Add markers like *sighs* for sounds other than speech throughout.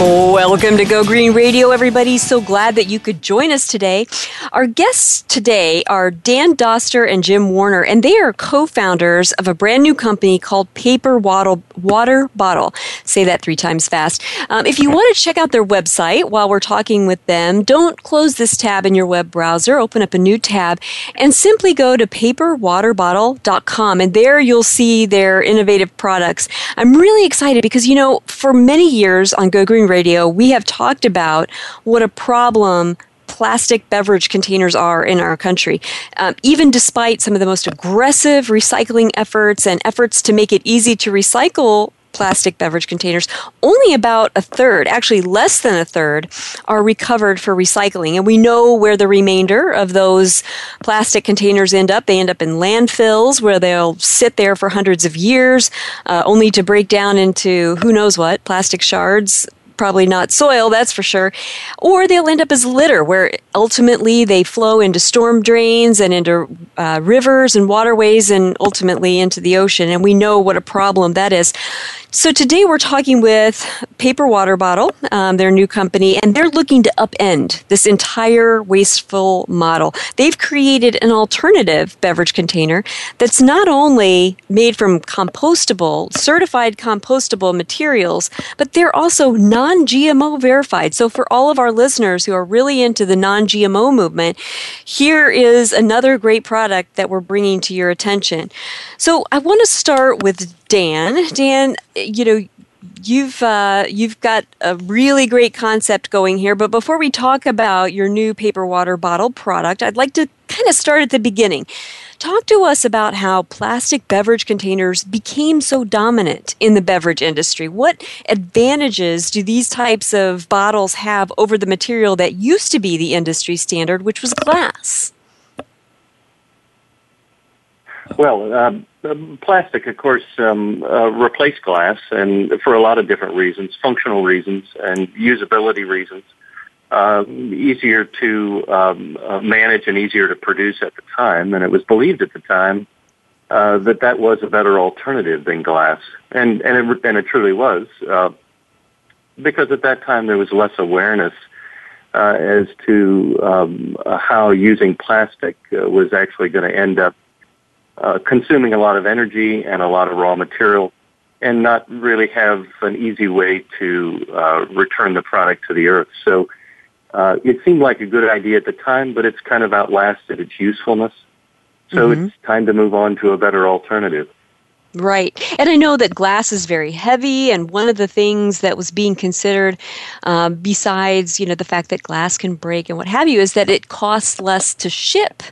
Welcome to Go Green Radio, everybody. So glad that you could join us today. Our guests today are Dan Doster and Jim Warner, and they are co founders of a brand new company called Paper Water, Water Bottle. Say that three times fast. Um, if you want to check out their website while we're talking with them, don't close this tab in your web browser. Open up a new tab and simply go to paperwaterbottle.com, and there you'll see their innovative products. I'm really excited because, you know, for many years on Go Green Radio, we have talked about what a problem plastic beverage containers are in our country. Um, even despite some of the most aggressive recycling efforts and efforts to make it easy to recycle plastic beverage containers, only about a third, actually less than a third, are recovered for recycling. And we know where the remainder of those plastic containers end up. They end up in landfills where they'll sit there for hundreds of years, uh, only to break down into who knows what, plastic shards probably not soil, that's for sure. Or they'll end up as litter, where ultimately they flow into storm drains and into uh, rivers and waterways and ultimately into the ocean. And we know what a problem that is. So today we're talking with Paper Water Bottle, um, their new company, and they're looking to upend this entire wasteful model. They've created an alternative beverage container that's not only made from compostable, certified compostable materials, but they're also non GMO verified. So for all of our listeners who are really into the non GMO movement, here is another great product that we're bringing to your attention. So I want to start with Dan. Dan, you know, you've uh, you've got a really great concept going here. But before we talk about your new paper water bottle product, I'd like to kind of start at the beginning. Talk to us about how plastic beverage containers became so dominant in the beverage industry. What advantages do these types of bottles have over the material that used to be the industry standard, which was glass? Well, um, um, plastic, of course, um, uh, replaced glass, and for a lot of different reasons, functional reasons and usability reasons. Uh, easier to um, uh, manage and easier to produce at the time, and it was believed at the time uh, that that was a better alternative than glass, and and it, and it truly was, uh, because at that time there was less awareness uh, as to um, how using plastic uh, was actually going to end up uh, consuming a lot of energy and a lot of raw material and not really have an easy way to uh, return the product to the earth. So uh, it seemed like a good idea at the time, but it's kind of outlasted its usefulness. So mm-hmm. it's time to move on to a better alternative. Right. And I know that glass is very heavy, and one of the things that was being considered, um, besides you know the fact that glass can break and what have you, is that it costs less to ship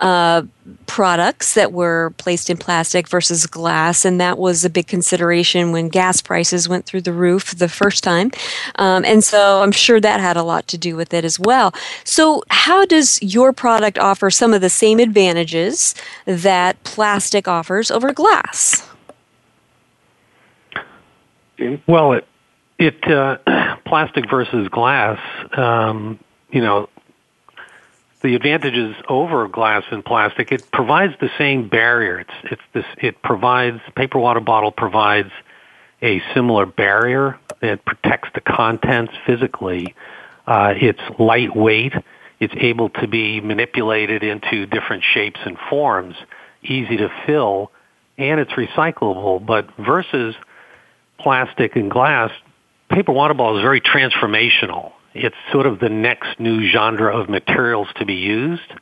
uh, products that were placed in plastic versus glass, and that was a big consideration when gas prices went through the roof the first time. Um, and so I'm sure that had a lot to do with it as well. So, how does your product offer some of the same advantages that plastic offers over glass? Well, it it uh, *clears throat* plastic versus glass. Um, you know, the advantages over glass and plastic. It provides the same barrier. It's it's this. It provides paper water bottle provides a similar barrier that protects the contents physically. Uh, it's lightweight. It's able to be manipulated into different shapes and forms, easy to fill, and it's recyclable. But versus plastic and glass, paper water bottle is very transformational. It's sort of the next new genre of materials to be used.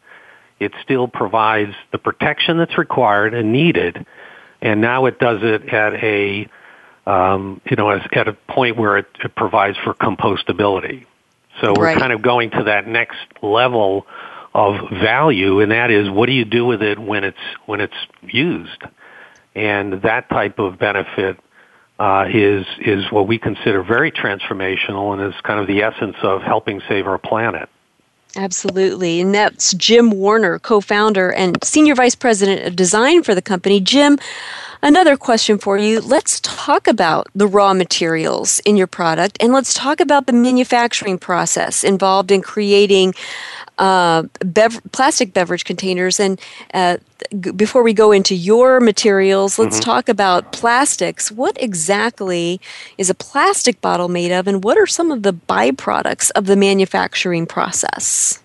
it still provides the protection that's required and needed, and now it does it at a um, you know at a point where it, it provides for compostability. So we're Right. kind of going to that next level of value, and that is what do you do with it when it's when it's used, and that type of benefit uh, is is what we consider very transformational, and is kind of the essence of helping save our planet. Absolutely. And that's Jim Warner, co founder and senior vice president of design for the company. Jim, another question for you. Let's talk about the raw materials in your product and let's talk about the manufacturing process involved in creating uh, bev- plastic beverage containers. And uh, g- before we go into your materials, let's talk about plastics. What exactly is a plastic bottle made of, and what are some of the byproducts of the manufacturing process?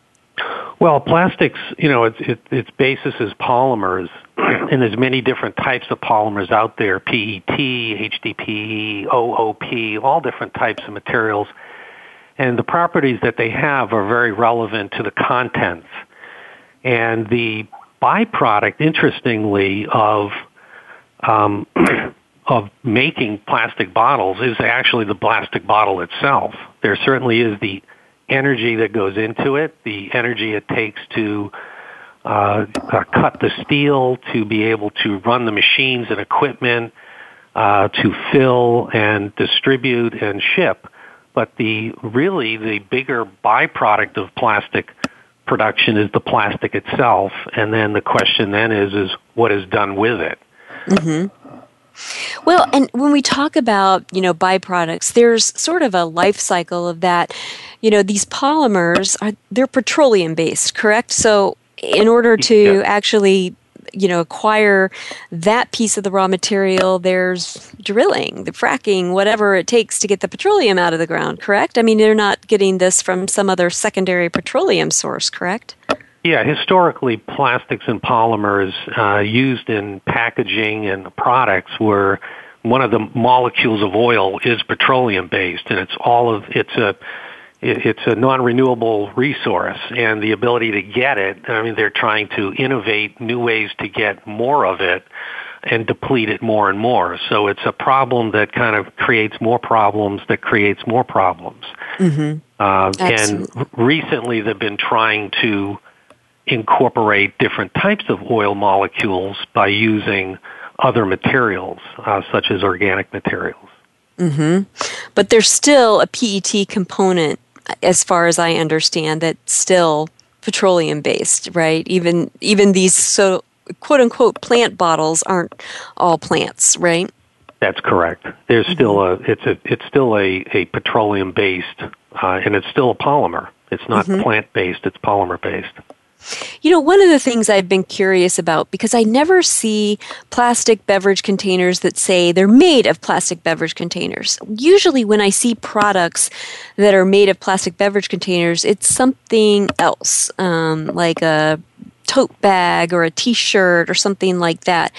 Well, plastics, you know, its it, its basis is polymers, and there's many different types of polymers out there: PET, HDPE, OOP, all different types of materials. And the properties that they have are very relevant to the contents. And the byproduct, interestingly, of um, *clears throat* of making plastic bottles is actually the plastic bottle itself. There certainly is the energy that goes into it, the energy it takes to uh, uh, cut the steel, to be able to run the machines and equipment, uh, to fill and distribute and ship. But the really the bigger byproduct of plastic production is the plastic itself, and then the question then is is what is done with it. Well, and when we talk about, you know, byproducts, there's sort of a life cycle of that. You know, these polymers are they're petroleum based, correct? So in order to Yeah. actually you know acquire that piece of the raw material there's drilling the fracking whatever it takes to get the petroleum out of the ground correct i mean they're not getting this from some other secondary petroleum source correct Yeah, historically, plastics and polymers uh, used in packaging and products were one of the molecules of oil is petroleum based, and it's all of it's a it's a non-renewable resource, and the ability to get it. I mean, they're trying to innovate new ways to get more of it and deplete it more and more. So it's a problem that kind of creates more problems that creates more problems. Uh, and recently, they've been trying to incorporate different types of oil molecules by using other materials, uh, such as organic materials. but there's still a PET component, as far as I understand, that's still petroleum based, right? Even even these so quote unquote plant bottles aren't all plants, right? That's correct. There's still a it's a it's still a, a petroleum based uh, and it's still a polymer. It's not plant based. It's polymer based. You know, one of the things I've been curious about because I never see plastic beverage containers that say they're made of plastic beverage containers. Usually, when I see products that are made of plastic beverage containers, it's something else, um, like a tote bag or a t shirt or something like that.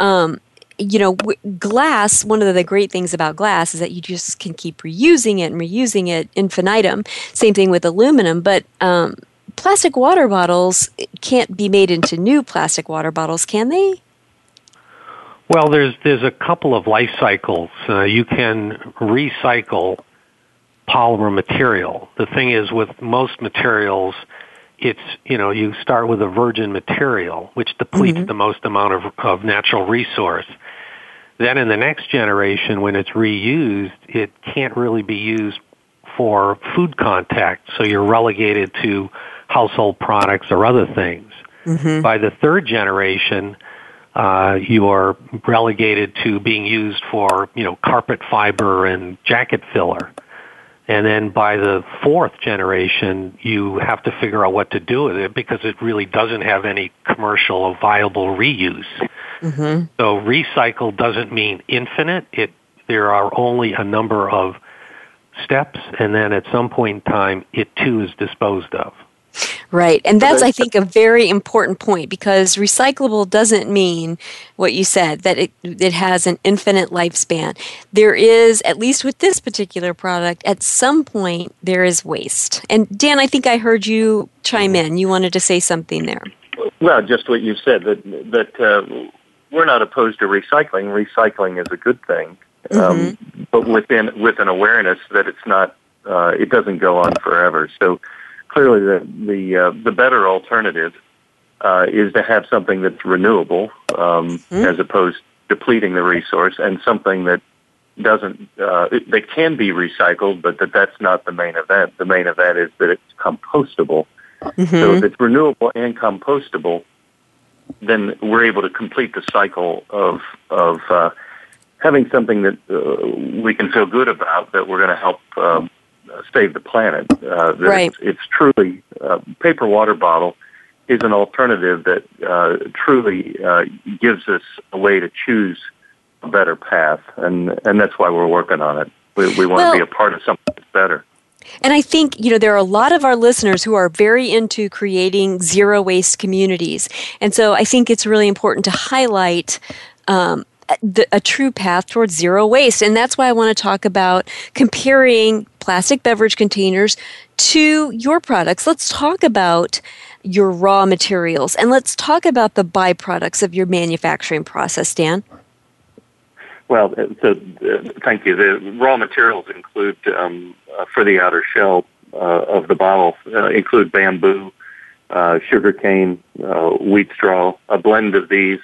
Um, you know, glass, one of the great things about glass is that you just can keep reusing it and reusing it infinitum. Same thing with aluminum, but um, plastic water bottles can't be made into new plastic water bottles, can they? Well, there's there's a couple of life cycles. Uh, you can recycle polymer material. The thing is, with most materials, it's you know you start with a virgin material, which depletes the most amount of, of natural resource. Then in the next generation, when it's reused, it can't really be used for food contact, so you're relegated to household products or other things. By the third generation, uh, you are relegated to being used for you know carpet fiber and jacket filler. And then by the fourth generation, you have to figure out what to do with it because it really doesn't have any commercial or viable reuse. So recycle doesn't mean infinite. It there are only a number of steps, and then at some point in time, it too is disposed of. Right. And that's, I think, a very important point because recyclable doesn't mean what you said, that it, it has an infinite lifespan. There is, at least with this particular product, at some point, there is waste. And Dan, I think I heard you chime in. You wanted to say something there. Well, just what you said that that uh, we're not opposed to recycling. Recycling is a good thing, um, mm-hmm. but within with an awareness that it's not, uh, it doesn't go on forever. So clearly, the the uh, the better alternative uh, is to have something that's renewable um, mm-hmm. as opposed to depleting the resource, and something that doesn't uh, that can be recycled, but that that's not the main event. The main event is that it's compostable. Mm-hmm. So if it's renewable and compostable, then we're able to complete the cycle of of uh, having something that uh, we can feel good about that we're going to help um, save the planet. Uh, right. It's, it's truly uh, paper water bottle is an alternative that uh, truly uh, gives us a way to choose a better path, and and that's why we're working on it. We, we want well, to be a part of something that's better. And I think, you know, there are a lot of our listeners who are very into creating zero waste communities. And so I think it's really important to highlight um, the, a true path towards zero waste. And that's why I want to talk about comparing plastic beverage containers to your products. Let's talk about your raw materials and let's talk about the byproducts of your manufacturing process, Dan. Well, uh, uh, thank you. The raw materials include, um, uh, for the outer shell uh, of the bottle, uh, include bamboo, uh, sugar cane, wheat straw, a blend of these,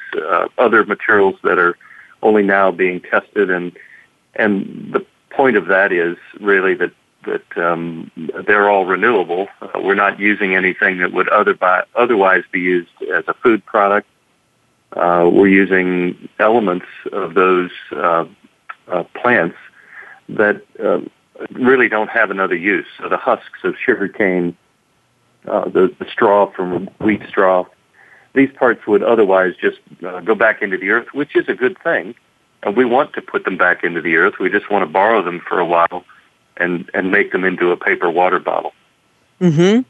other materials that are only now being tested, and and the point of that is really that that um, they're all renewable. we're not using anything that would other otherwise be used as a food product uh, we're using elements of those uh, uh, plants that uh, really don't have another use. So the husks of sugarcane, uh, the, the straw from wheat straw, these parts would otherwise just uh, go back into the earth, which is a good thing. And we want to put them back into the earth. We just want to borrow them for a while and, and make them into a paper water bottle. Mm-hmm.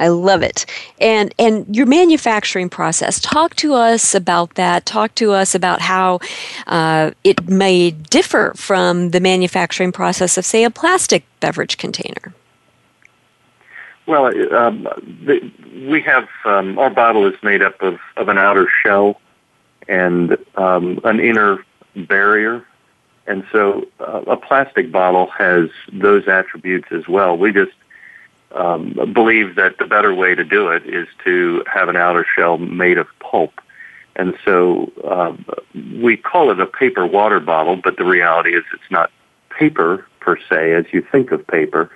I love it. And and your manufacturing process. Talk to us about that. Talk to us about how uh, it may differ from the manufacturing process of, say, a plastic beverage container. Well, um, the, we have um, our bottle is made up of, of an outer shell and um, an inner barrier, and so uh, a plastic bottle has those attributes as well. We just um, believe that the better way to do it is to have an outer shell made of pulp. And so um, we call it a paper water bottle, but the reality is it's not paper per se as you think of paper.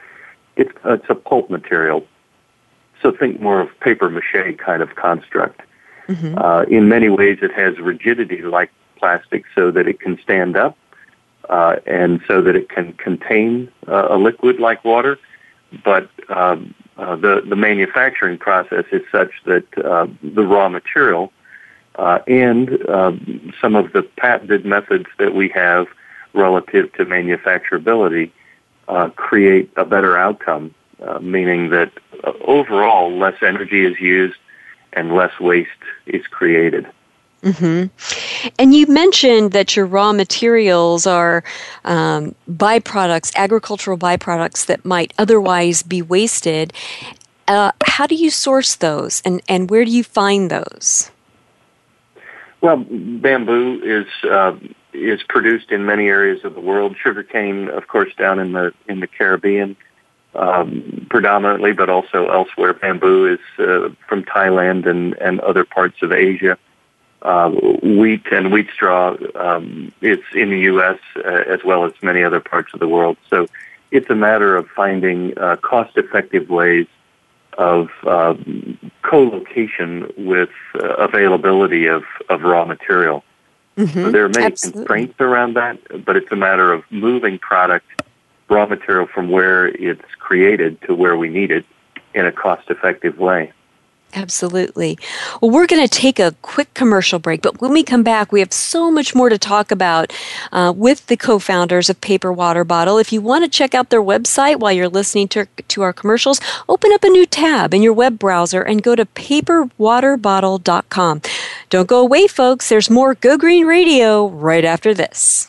It's, it's a pulp material. So think more of paper mache kind of construct. Mm-hmm. Uh, in many ways, it has rigidity like plastic so that it can stand up uh, and so that it can contain uh, a liquid like water but um, uh, the the manufacturing process is such that uh, the raw material uh, and uh, some of the patented methods that we have relative to manufacturability uh, create a better outcome, uh, meaning that overall less energy is used and less waste is created. Mm-hmm. And you mentioned that your raw materials are um, byproducts, agricultural byproducts that might otherwise be wasted. Uh, how do you source those, and, and where do you find those? Well, bamboo is uh, is produced in many areas of the world. Sugarcane, of course, down in the in the Caribbean, um, predominantly, but also elsewhere. Bamboo is uh, from Thailand and and other parts of Asia uh, wheat and wheat straw um, it's in the U.S. Uh, as well as many other parts of the world. So it's a matter of finding uh, cost-effective ways of uh, co-location with uh, availability of, of raw material. Mm-hmm. So there are many Absolutely. constraints around that, but it's a matter of moving product, raw material from where it's created to where we need it in a cost-effective way. Absolutely. Well, we're going to take a quick commercial break, but when we come back, we have so much more to talk about uh, with the co founders of Paper Water Bottle. If you want to check out their website while you're listening to, to our commercials, open up a new tab in your web browser and go to paperwaterbottle.com. Don't go away, folks. There's more Go Green Radio right after this.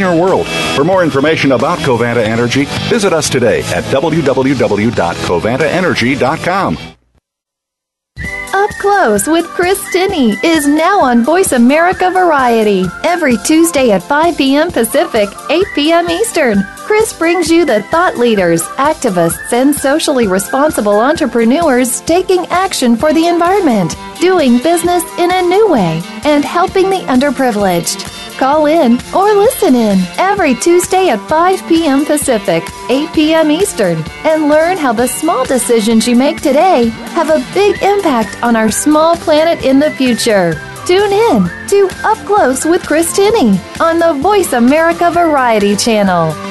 cleaner world. For more information about Covanta Energy, visit us today at www.covantaenergy.com. Up Close with Chris Tinney is now on Voice America Variety every Tuesday at 5 p.m. Pacific, 8 p.m. Eastern. Chris brings you the thought leaders, activists, and socially responsible entrepreneurs taking action for the environment, doing business in a new way, and helping the underprivileged. Call in or listen in every Tuesday at 5 p.m. Pacific, 8 p.m. Eastern, and learn how the small decisions you make today have a big impact on our small planet in the future. Tune in to Up Close with Chris Tinney on the Voice America Variety Channel.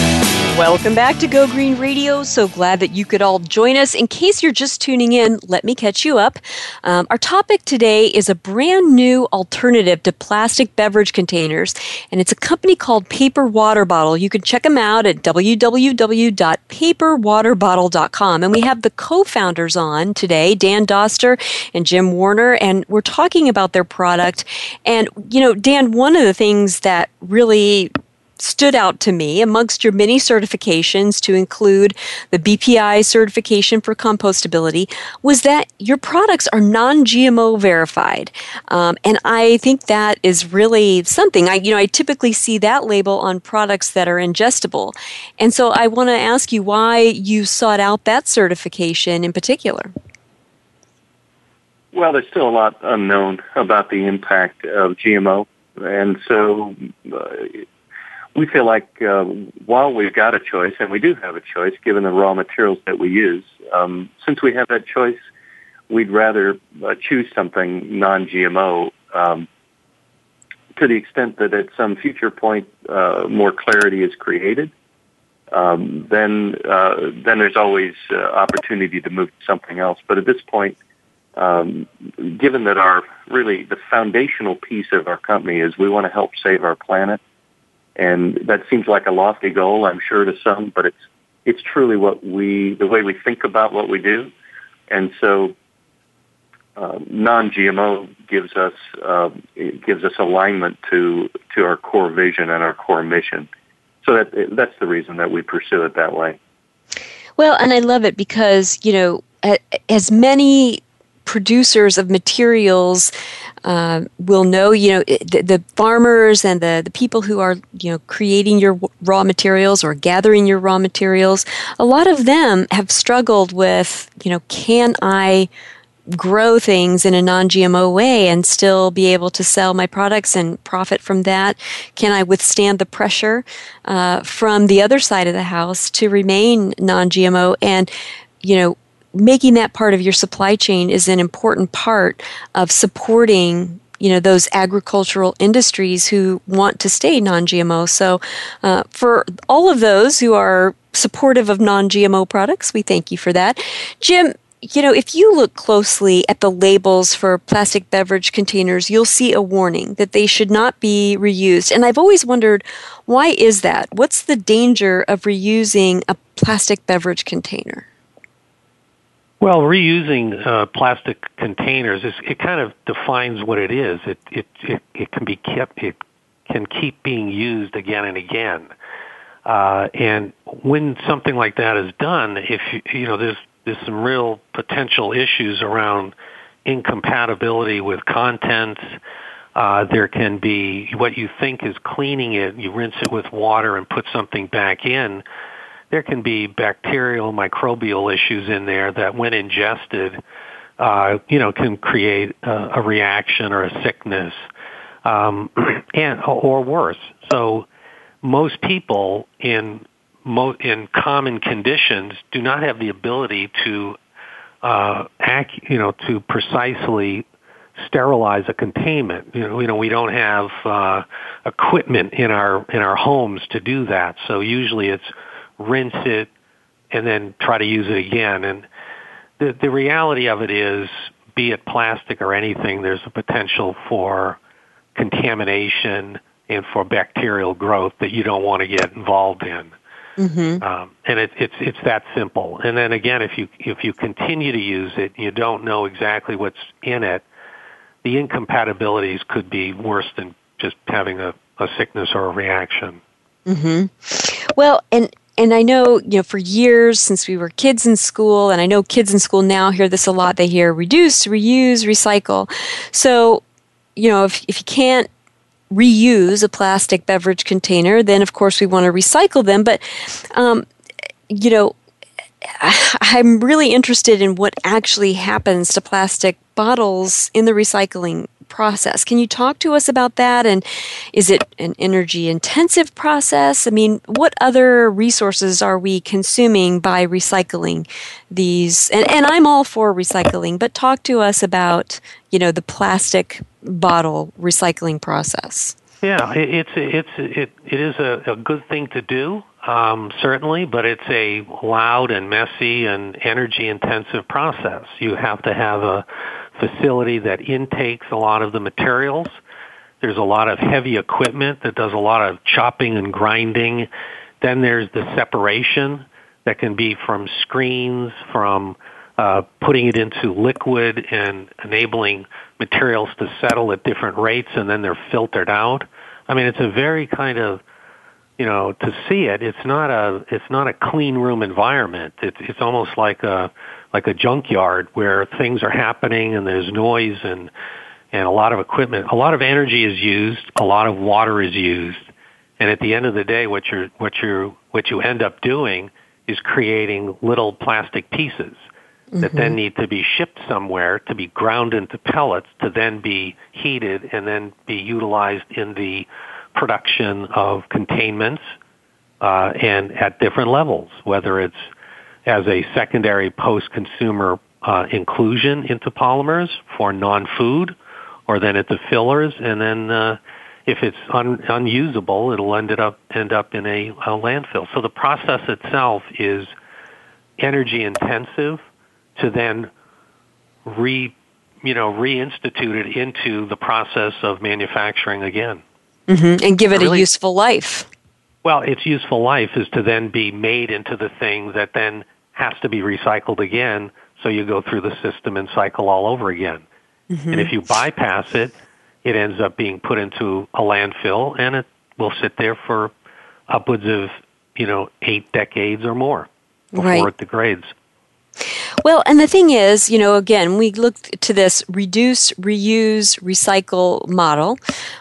Welcome back to Go Green Radio. So glad that you could all join us. In case you're just tuning in, let me catch you up. Um, our topic today is a brand new alternative to plastic beverage containers, and it's a company called Paper Water Bottle. You can check them out at www.paperwaterbottle.com. And we have the co founders on today, Dan Doster and Jim Warner, and we're talking about their product. And, you know, Dan, one of the things that really stood out to me amongst your many certifications to include the BPI certification for compostability was that your products are non-GMO verified, um, and I think that is really something. I you know I typically see that label on products that are ingestible, and so I want to ask you why you sought out that certification in particular. Well, there's still a lot unknown about the impact of GMO, and so uh, we feel like uh, while we've got a choice, and we do have a choice given the raw materials that we use, um, since we have that choice, we'd rather uh, choose something non-GMO um, to the extent that at some future point uh, more clarity is created. Um, then, uh, then there's always uh, opportunity to move to something else. But at this point, um, given that our really the foundational piece of our company is we want to help save our planet, and that seems like a lofty goal, I'm sure to some, but it's it's truly what we the way we think about what we do, and so uh, non-GMO gives us uh, gives us alignment to to our core vision and our core mission. So that that's the reason that we pursue it that way. Well, and I love it because you know as many producers of materials uh, will know, you know, the, the, farmers and the, the people who are, you know, creating your raw materials or gathering your raw materials, a lot of them have struggled with, you know, can I grow things in a non-GMO way and still be able to sell my products and profit from that? Can I withstand the pressure uh, from the other side of the house to remain non-GMO? And you know, making that part of your supply chain is an important part of supporting you know those agricultural industries who want to stay non-gmo so uh, for all of those who are supportive of non-gmo products we thank you for that jim you know, if you look closely at the labels for plastic beverage containers, you'll see a warning that they should not be reused. And I've always wondered why is that? What's the danger of reusing a plastic beverage container? Well, reusing uh, plastic containers is it kind of defines what it is. It it it, it can be kept it can keep being used again and again. Uh, and when something like that is done, if you, you know, there's there's some real potential issues around incompatibility with contents. Uh, there can be what you think is cleaning it. You rinse it with water and put something back in. There can be bacterial, microbial issues in there that, when ingested, uh, you know, can create a, a reaction or a sickness, um, *clears throat* and or worse. So, most people in mo- in common conditions do not have the ability to uh, act, you know, to precisely sterilize a containment. You know, you know, we don't have uh, equipment in our in our homes to do that. So usually it's rinse it and then try to use it again. And the the reality of it is, be it plastic or anything, there's a potential for contamination and for bacterial growth that you don't want to get involved in. Mm-hmm. Um, and it, it's it's that simple. And then again, if you if you continue to use it, you don't know exactly what's in it. The incompatibilities could be worse than just having a, a sickness or a reaction. Mm-hmm. Well, and and I know, you know, for years since we were kids in school, and I know kids in school now hear this a lot. They hear reduce, reuse, recycle. So, you know, if, if you can't reuse a plastic beverage container, then of course we want to recycle them. But, um, you know, *sighs* I'm really interested in what actually happens to plastic bottles in the recycling process. Can you talk to us about that? And is it an energy intensive process? I mean, what other resources are we consuming by recycling these? And, and I'm all for recycling, but talk to us about, you know, the plastic bottle recycling process. Yeah, it's it's it it is a, a good thing to do, um, certainly, but it's a loud and messy and energy intensive process. You have to have a facility that intakes a lot of the materials. There's a lot of heavy equipment that does a lot of chopping and grinding. Then there's the separation that can be from screens, from uh, putting it into liquid and enabling materials to settle at different rates and then they're filtered out. I mean, it's a very kind of, you know, to see it, it's not a, it's not a clean room environment. It's, it's almost like a, like a junkyard where things are happening and there's noise and, and a lot of equipment. A lot of energy is used. A lot of water is used. And at the end of the day, what you're, what you're, what you end up doing is creating little plastic pieces that mm-hmm. then need to be shipped somewhere to be ground into pellets to then be heated and then be utilized in the production of containments uh, and at different levels, whether it's as a secondary post-consumer uh, inclusion into polymers for non-food, or then at the fillers, and then uh, if it's un- unusable, it'll end up end up in a, a landfill. So the process itself is energy intensive to then re you know reinstitute it into the process of manufacturing again mm-hmm. and give it really, a useful life well its useful life is to then be made into the thing that then has to be recycled again so you go through the system and cycle all over again mm-hmm. and if you bypass it it ends up being put into a landfill and it will sit there for upwards of you know eight decades or more before right. it degrades well, and the thing is, you know, again, we look to this reduce, reuse, recycle model.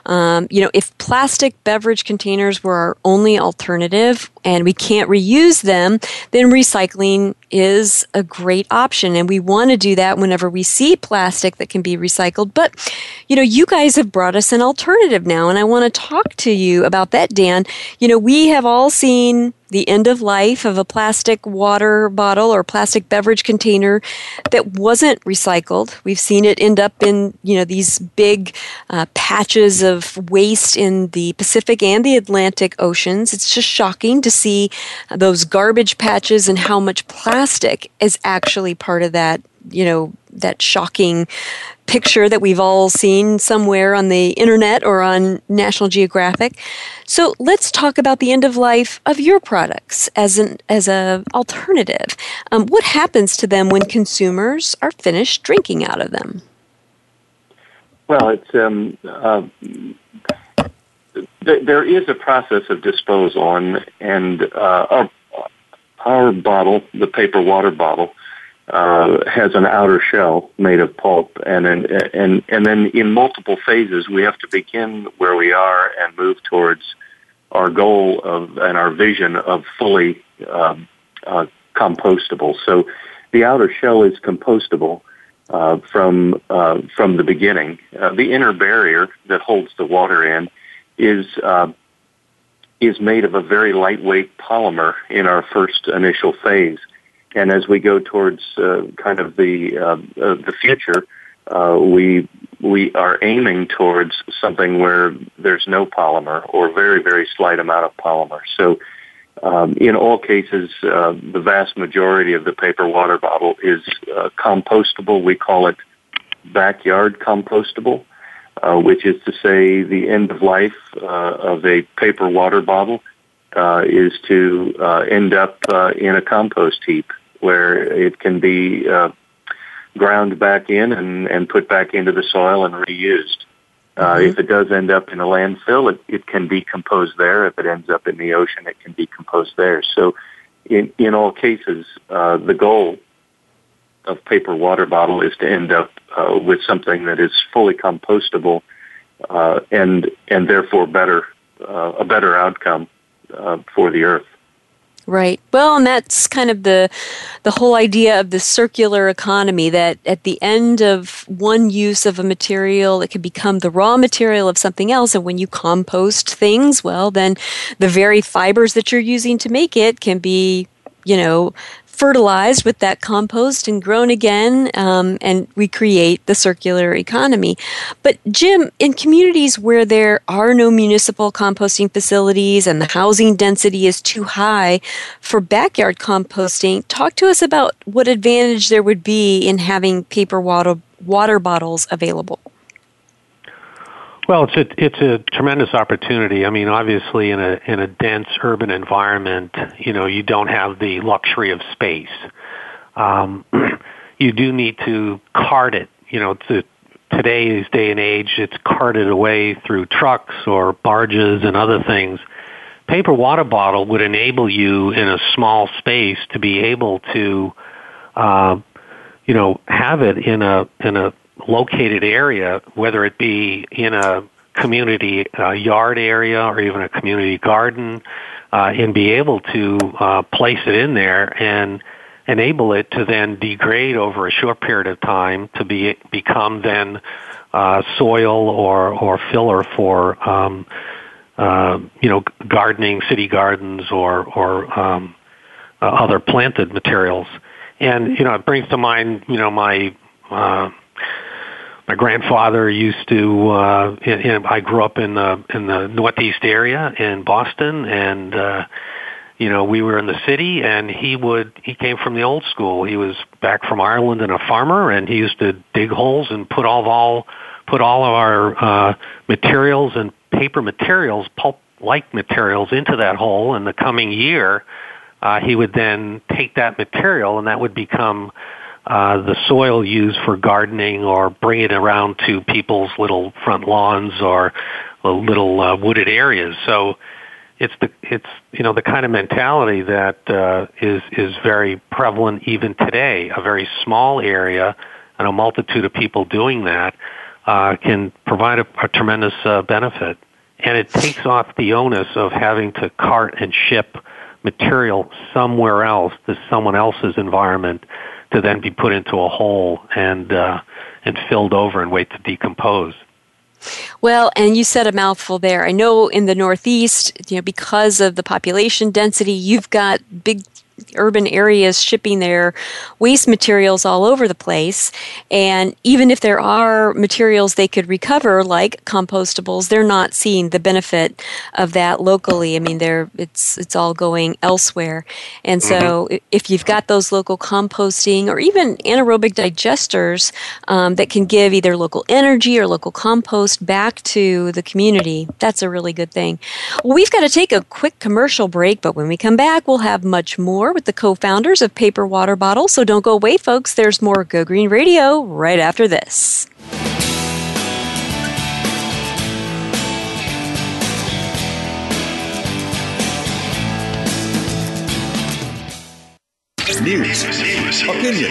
Um, you know, if plastic beverage containers were our only alternative and we can't reuse them, then recycling is a great option. And we want to do that whenever we see plastic that can be recycled. But, you know, you guys have brought us an alternative now, and I want to talk to you about that, Dan. You know, we have all seen the end of life of a plastic water bottle or plastic beverage container that wasn't recycled. We've seen it end up in you know these big uh, patches of waste in the Pacific and the Atlantic oceans. It's just shocking to see those garbage patches and how much plastic is actually part of that you know, that shocking picture that we've all seen somewhere on the internet or on National Geographic. So let's talk about the end of life of your products as an as a alternative. Um, what happens to them when consumers are finished drinking out of them? Well, it's um, uh, th- there is a process of disposal, and, and uh, our our bottle, the paper water bottle, uh, has an outer shell made of pulp, and and and then in multiple phases, we have to begin where we are and move towards our goal of and our vision of fully uh, uh, compostable. So, the outer shell is compostable uh, from uh, from the beginning. Uh, the inner barrier that holds the water in is uh, is made of a very lightweight polymer in our first initial phase. And as we go towards uh, kind of the uh, uh, the future, uh, we we are aiming towards something where there's no polymer or very very slight amount of polymer. So, um, in all cases, uh, the vast majority of the paper water bottle is uh, compostable. We call it backyard compostable, which is to say the end of life of a paper water bottle is to end up in a compost heap where it can be uh, ground back in and, and put back into the soil and reused. Uh, mm-hmm. If it does end up in a landfill, it, it can decompose there. If it ends up in the ocean, it can decompose there. So, in in all cases, uh, the goal of paper water bottle is to end up uh, with something that is fully compostable uh, and and therefore better uh, a better outcome uh, for the earth. Right. Well, and that's kind of the the whole idea of the circular economy that at the end of one use of a material, it can become the raw material of something else. And when you compost things, well, then the very fibers that you're using to make it can be you know fertilized with that compost and grown again um, and recreate the circular economy. But, Jim, in communities where there are no municipal composting facilities and the housing density is too high for backyard composting, talk to us about what advantage there would be in having paper water, water bottles available. Well, it's a it's a tremendous opportunity. I mean, obviously, in a in a dense urban environment, you know, you don't have the luxury of space. Um, *clears throat* you do need to cart it. You know, to today's day and age, it's carted away through trucks or barges and other things. Paper water bottle would enable you in a small space to be able to, uh, you know, have it in a in a located area, whether it be in a community uh, yard area or even a community garden, uh, and be able to uh, place it in there and enable it to then degrade over a short period of time to be become then uh, soil or or filler for um, uh, you know gardening, city gardens, or or um, uh, other planted materials. And you know, it brings to mind you know my uh, my grandfather used to. Uh, in, in, I grew up in the in the northeast area in Boston, and uh, you know we were in the city, and he would he came from the old school. He was back from Ireland and a farmer, and he used to dig holes and put all of all put all of our uh, materials and paper materials, pulp like materials into that hole. In the coming year, uh, he would then take that material, and that would become uh, the soil used for gardening or bring it around to people's little front lawns or little uh, wooded areas. So it's the it's you know the kind of mentality that uh, is is very prevalent even today. A very small area and a multitude of people doing that uh, can provide a, a tremendous uh, benefit, and it takes off the onus of having to cart and ship material somewhere else to someone else's environment to then be put into a hole and uh, and filled over and wait to decompose. Well, and you said a mouthful there. I know in the Northeast, you know, because of the population density, you've got big urban areas shipping their waste materials all over the place. And even if there are materials they could recover, like compostables, they're not seeing the benefit of that locally. I mean, they're it's it's all going elsewhere. And so, mm-hmm. if you've got those local composting or even anaerobic digesters um, that can give either local energy or local compost back to the community, that's a really good thing. Well, we've got to take a quick commercial break, but when we come back, we'll have much more with the co-founders of Paper Water Bottle. So don't go away, folks. There's more Go Green Radio right after this. News, opinion,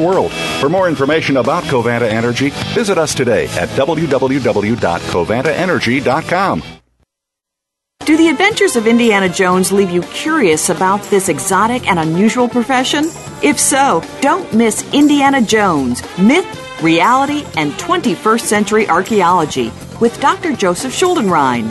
world. For more information about Covanta Energy, visit us today at www.covantaenergy.com. Do the adventures of Indiana Jones leave you curious about this exotic and unusual profession? If so, don't miss Indiana Jones Myth, Reality, and 21st Century Archaeology with Dr. Joseph Schuldenrein.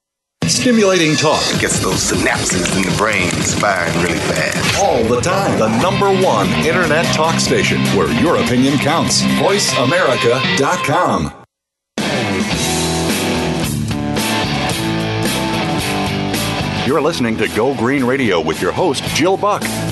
Stimulating talk. It gets those synapses in the brain firing really fast. All the time. The number one internet talk station where your opinion counts. VoiceAmerica.com. You're listening to Go Green Radio with your host, Jill Buck.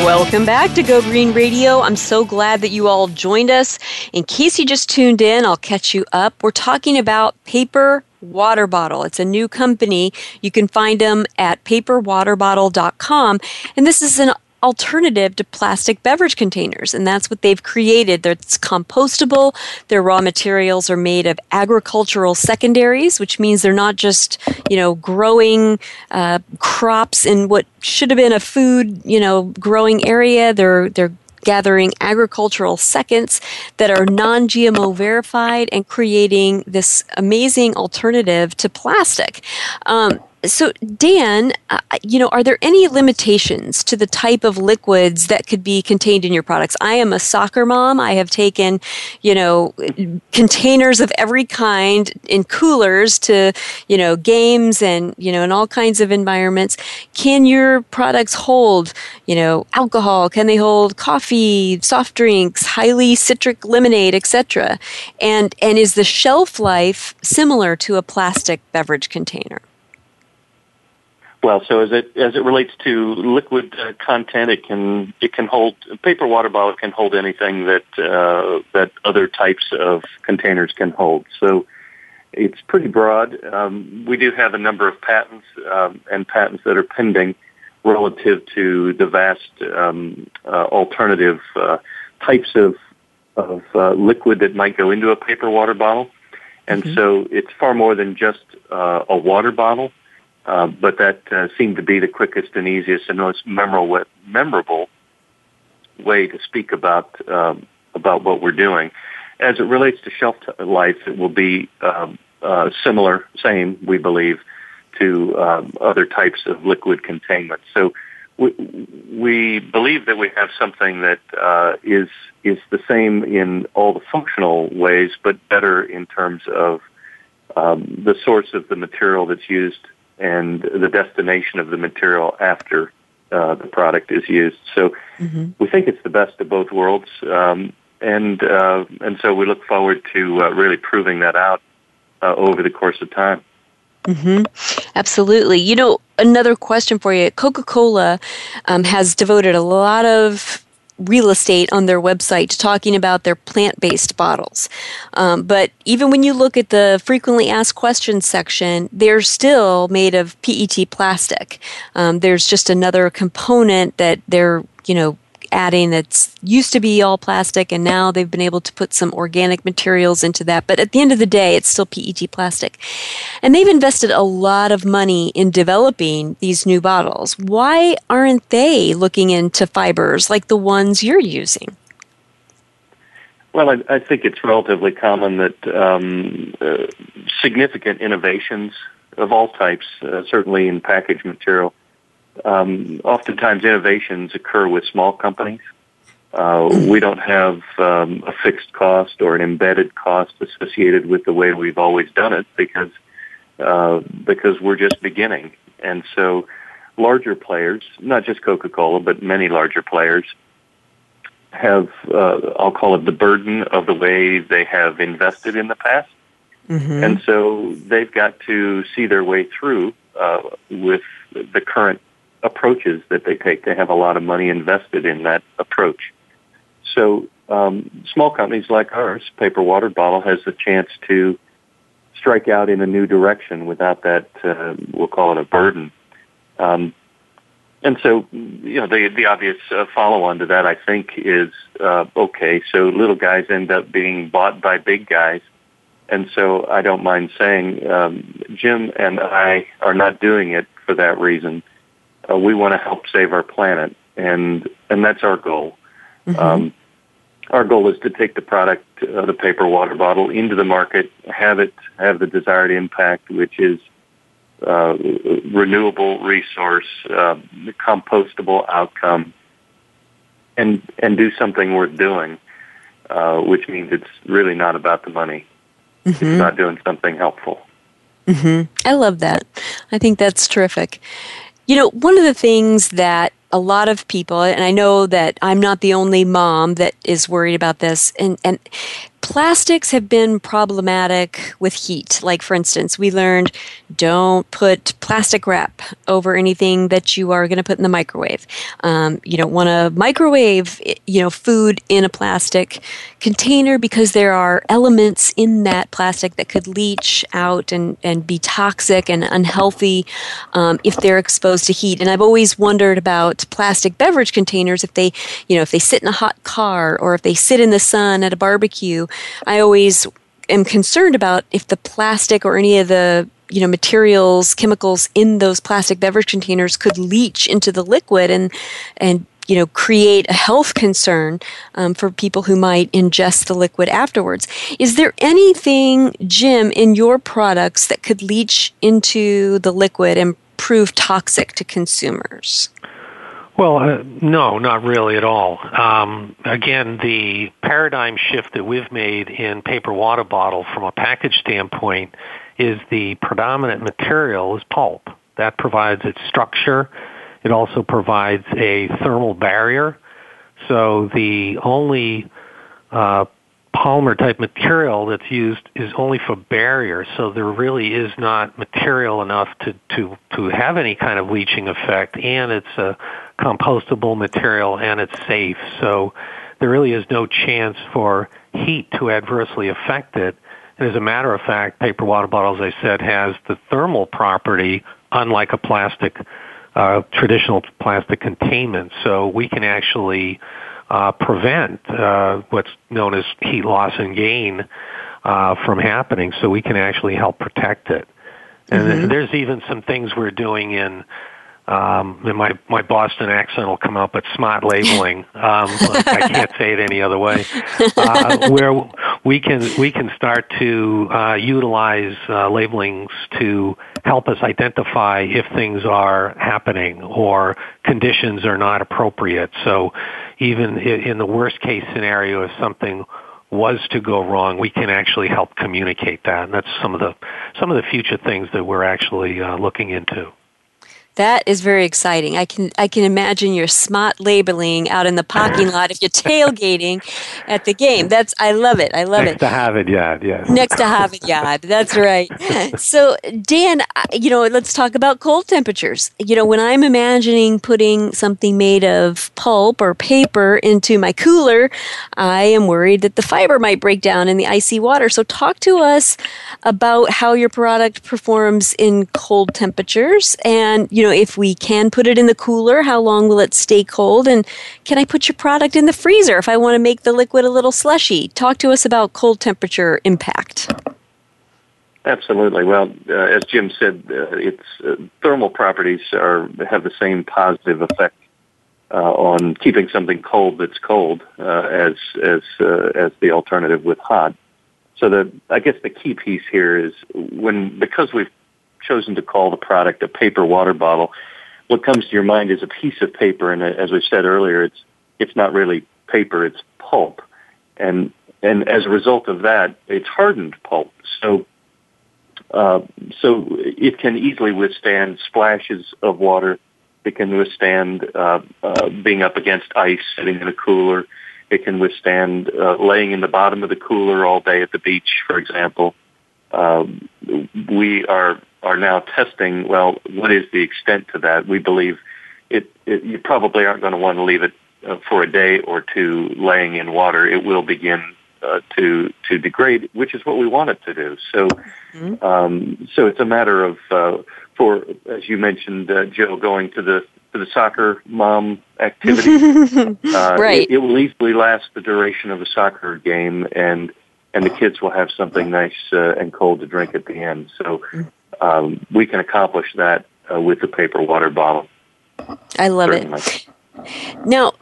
Welcome back to Go Green Radio. I'm so glad that you all joined us. In case you just tuned in, I'll catch you up. We're talking about paper water bottle. It's a new company. You can find them at paperwaterbottle.com. And this is an alternative to plastic beverage containers, and that's what they've created. It's compostable. Their raw materials are made of agricultural secondaries, which means they're not just you know growing uh, crops in what should have been a food you know growing area. They're they're gathering agricultural seconds that are non GMO verified and creating this amazing alternative to plastic. Um, so, Dan, uh, you know, are there any limitations to the type of liquids that could be contained in your products? I am a soccer mom. I have taken, you know, containers of every kind in coolers to, you know, games and, you know, in all kinds of environments. Can your products hold, you know, alcohol? Can they hold coffee, soft drinks, highly citric lemonade, etc.? And and is the shelf life similar to a plastic beverage container? Well, so as it as it relates to liquid uh, content, it can it can hold paper water bottle can hold anything that uh, that other types of containers can hold. So it's pretty broad. Um, we do have a number of patents um, and patents that are pending relative to the vast um, uh, alternative uh, types of of uh, liquid that might go into a paper water bottle. And mm-hmm. so it's far more than just uh, a water bottle. Uh, but that uh, seemed to be the quickest and easiest and most memorable, memorable way to speak about um, about what we're doing. As it relates to shelf life, it will be um, uh, similar, same, we believe, to um, other types of liquid containment. So we, we believe that we have something that uh, is is the same in all the functional ways, but better in terms of um, the source of the material that's used and the destination of the material after uh, the product is used. So mm-hmm. we think it's the best of both worlds, um, and uh, and so we look forward to uh, really proving that out uh, over the course of time. Mm-hmm. Absolutely. You know, another question for you. Coca Cola um, has devoted a lot of real estate on their website talking about their plant based bottles. Um, but even when you look at the frequently asked questions section, they're still made of PET plastic. Um, there's just another component that they're, you know, adding that's used to be all plastic and now they've been able to put some organic materials into that. But at the end of the day, it's still PET plastic. And they've invested a lot of money in developing these new bottles. Why aren't they looking into fibers like the ones you're using? Well, I, I think it's relatively common that um, uh, significant innovations of all types, uh, certainly in package material, um, oftentimes innovations occur with small companies. Uh, we don't have um, a fixed cost or an embedded cost associated with the way we've always done it because uh, because we're just beginning. And so, larger players, not just Coca-Cola, but many larger players, have uh, I'll call it the burden of the way they have invested in the past. Mm-hmm. And so they've got to see their way through uh, with the current approaches that they take. They have a lot of money invested in that approach. So um, small companies like ours, Paper Water Bottle, has the chance to strike out in a new direction without that, uh, we'll call it a burden. Um, and so, you know, the the obvious uh, follow-on to that, I think, is uh, okay. So little guys end up being bought by big guys, and so I don't mind saying um, Jim and I are not doing it for that reason uh, we want to help save our planet, and and that's our goal. Mm-hmm. Um, our goal is to take the product, uh, the paper water bottle, into the market, have it have the desired impact, which is uh, renewable resource, uh, compostable outcome, and and do something worth doing, uh, which means it's really not about the money. Mm-hmm. It's not doing something helpful. Mm-hmm. I love that. I think that's terrific. You know, one of the things that a lot of people, and I know that I'm not the only mom that is worried about this, and, and plastics have been problematic with heat. Like, for instance, we learned don't put plastic wrap over anything that you are going to put in the microwave. Um, you don't want to microwave, you know, food in a plastic container because there are elements in that plastic that could leach out and, and be toxic and unhealthy um, if they're exposed to heat. And I've always wondered about plastic beverage containers if they, you know, if they sit in a hot car or if they sit in the sun at a barbecue I always am concerned about if the plastic or any of the you know materials chemicals in those plastic beverage containers could leach into the liquid and and you know create a health concern um, for people who might ingest the liquid afterwards. Is there anything jim in your products that could leach into the liquid and prove toxic to consumers well, uh, no, not really at all. Um, again, the paradigm shift that we've made in paper water bottle from a package standpoint is the predominant material is pulp. That provides its structure. It also provides a thermal barrier. So the only uh, polymer type material that's used is only for barrier. so there really is not material enough to, to, to have any kind of leaching effect, and it's a compostable material and it's safe. So there really is no chance for heat to adversely affect it. And as a matter of fact, paper water bottle, as I said, has the thermal property unlike a plastic, uh, traditional plastic containment. So we can actually uh, prevent uh, what's known as heat loss and gain uh, from happening, so we can actually help protect it. And mm-hmm. there's even some things we're doing in um, and my my Boston accent will come out, but smart labeling. *laughs* Um, I can't say it any other way. Uh, where we can we can start to uh, utilize uh, labelings to help us identify if things are happening or conditions are not appropriate. So, even in the worst case scenario, if something was to go wrong, we can actually help communicate that, and that's some of the some of the future things that we're actually uh, looking into. That is very exciting. I can I can imagine your smart labeling out in the parking lot if you're tailgating at the game. That's I love it. I love Next it. Next to Harvard Yard, yes. Next to Harvard Yard. That's right. *laughs* So Dan, you know, let's talk about cold temperatures. You know, when I'm imagining putting something made of pulp or paper into my cooler, I am worried that the fiber might break down in the icy water. So talk to us about how your product performs in cold temperatures and you know, if we can put it in the cooler, how long will it stay cold? And can I put your product in the freezer if I want to make the liquid a little slushy? Talk to us about cold temperature impact. Absolutely. Well, uh, as Jim said, uh, its uh, thermal properties are have the same positive effect uh, on keeping something cold that's cold uh, as as uh, as the alternative with hot. So the I guess the key piece here is when because we've chosen to call the product a paper water bottle, what comes to your mind is a piece of paper, and as we said earlier, it's it's not really paper; it's pulp, and and as a result of that, it's hardened pulp. So. Uh, so it can easily withstand splashes of water. It can withstand uh, uh, being up against ice, sitting in a cooler. It can withstand uh, laying in the bottom of the cooler all day at the beach, for example. Um, we are are now testing, well, what is the extent to that? We believe it, it you probably aren't going to want to leave it uh, for a day or two laying in water. It will begin uh, to to degrade, which is what we want it to do. So, mm-hmm. um, so it's a matter of uh, for as you mentioned, uh, Joe, going to the to the soccer mom activity. *laughs* uh, right. It, it will easily last the duration of a soccer game, and and the kids will have something nice uh, and cold to drink at the end. So mm um, we can accomplish that uh, with the paper water bottle. I love Certainly. it. Now,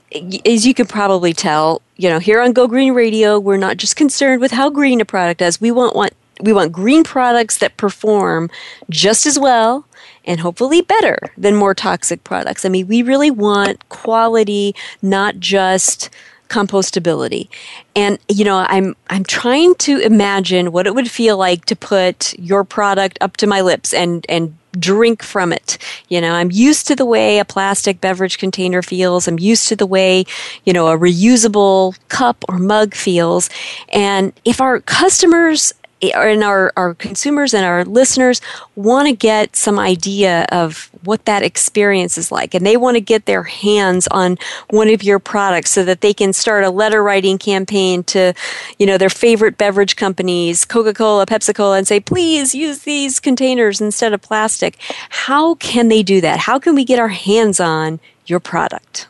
as you can probably tell, you know, here on Go Green Radio, we're not just concerned with how green a product is. We want, want we want green products that perform just as well and hopefully better than more toxic products. I mean, we really want quality, not just compostability. And you know, I'm I'm trying to imagine what it would feel like to put your product up to my lips and and drink from it. You know, I'm used to the way a plastic beverage container feels. I'm used to the way, you know, a reusable cup or mug feels. And if our customers and our, our consumers and our listeners want to get some idea of what that experience is like and they want to get their hands on one of your products so that they can start a letter writing campaign to you know their favorite beverage companies coca-cola pepsi-cola and say please use these containers instead of plastic. How can they do that? How can we get our hands on your product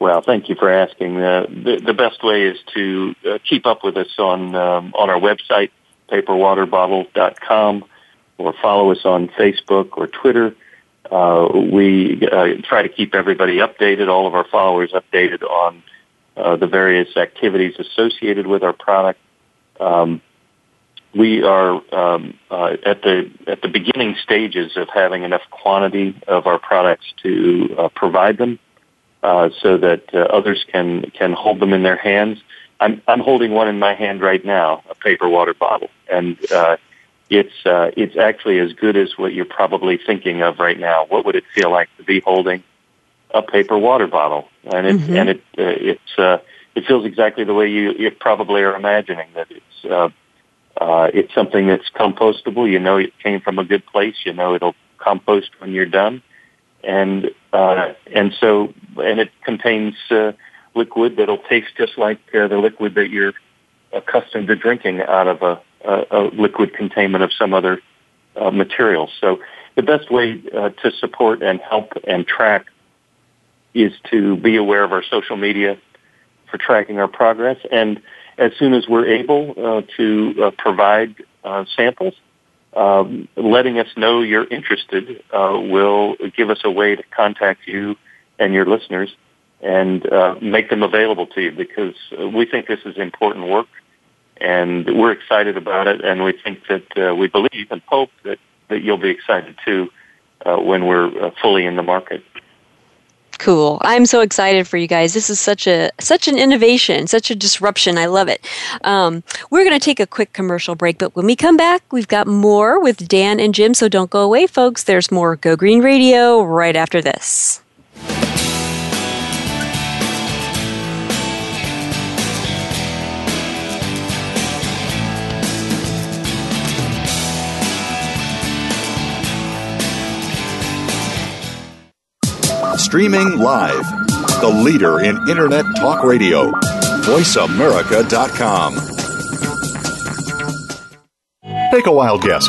well, thank you for asking. Uh, the, the best way is to uh, keep up with us on um, on our website, paperwaterbottle.com, or follow us on Facebook or Twitter. Uh, we uh, try to keep everybody updated, all of our followers updated on uh, the various activities associated with our product. Um, we are um, uh, at the at the beginning stages of having enough quantity of our products to provide them uh, so that uh, others can can hold them in their hands. I'm I'm holding one in my hand right now, a paper water bottle, and uh, it's uh, it's actually as good as what you're probably thinking of right now. What would it feel like to be holding a paper water bottle? And it mm-hmm. and it uh, it's uh, it feels exactly the way you you probably are imagining that it's. Uh, uh, it's something that's compostable. You know it came from a good place. You know it'll compost when you're done and uh, and so and it contains uh, liquid that'll taste just like uh, the liquid that you're accustomed to drinking out of a, a, a liquid containment of some other uh, material. So the best way uh, to support and help and track is to be aware of our social media for tracking our progress. And as soon as we're able uh, to uh, provide uh, samples, um, letting us know you're interested uh, will give us a way to contact you and your listeners and uh, make them available to you because uh, we think this is important work and we're excited about it and we think that uh, we believe and hope that, that you'll be excited too uh, when we're uh, fully in the market cool. I'm so excited for you guys. This is such a such an innovation, such a disruption. I love it. Um, we're going to take a quick commercial break, but when we come back, we've got more with Dan and Jim. So don't go away, folks. There's more Go Green Radio right after this. Streaming live. The leader in Internet talk radio. VoiceAmerica.com. Take a wild guess.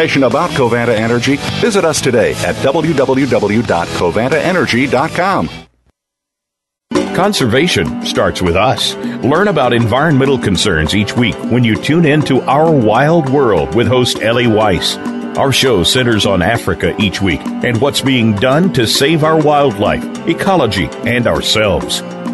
about Covanta Energy, visit us today at www.covantaenergy.com. Conservation starts with us. Learn about environmental concerns each week when you tune in to Our Wild World with host Ellie Weiss. Our show centers on Africa each week and what's being done to save our wildlife, ecology, and ourselves.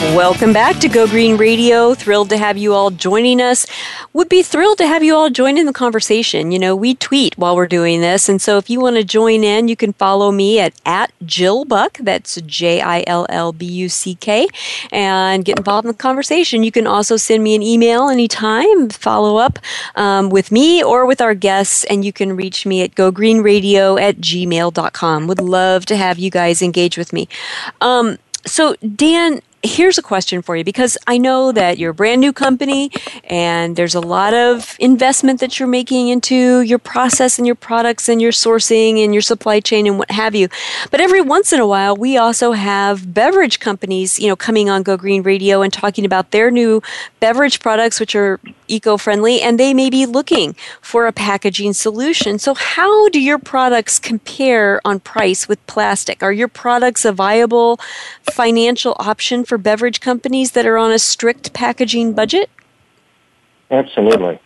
Welcome back to Go Green Radio. Thrilled to have you all joining us. Would be thrilled to have you all join in the conversation. You know, we tweet while we're doing this, and so if you want to join in, you can follow me at at Jill Buck. That's J I L L B U C K, and get involved in the conversation. You can also send me an email anytime, follow up um, with me or with our guests, and you can reach me at gogreenradio at gmail.com. Would love to have you guys engage with me. Um, so, Dan, here's a question for you because I know that you're a brand new company and there's a lot of investment that you're making into your process and your products and your sourcing and your supply chain and what have you. But every once in a while, we also have beverage companies, you know, coming on Go Green Radio and talking about their new beverage products, which are eco friendly, and they may be looking for a packaging solution. So, how do your products compare on price with plastic? Are your products a viable financial option for beverage companies that are on a strict packaging budget? Absolutely.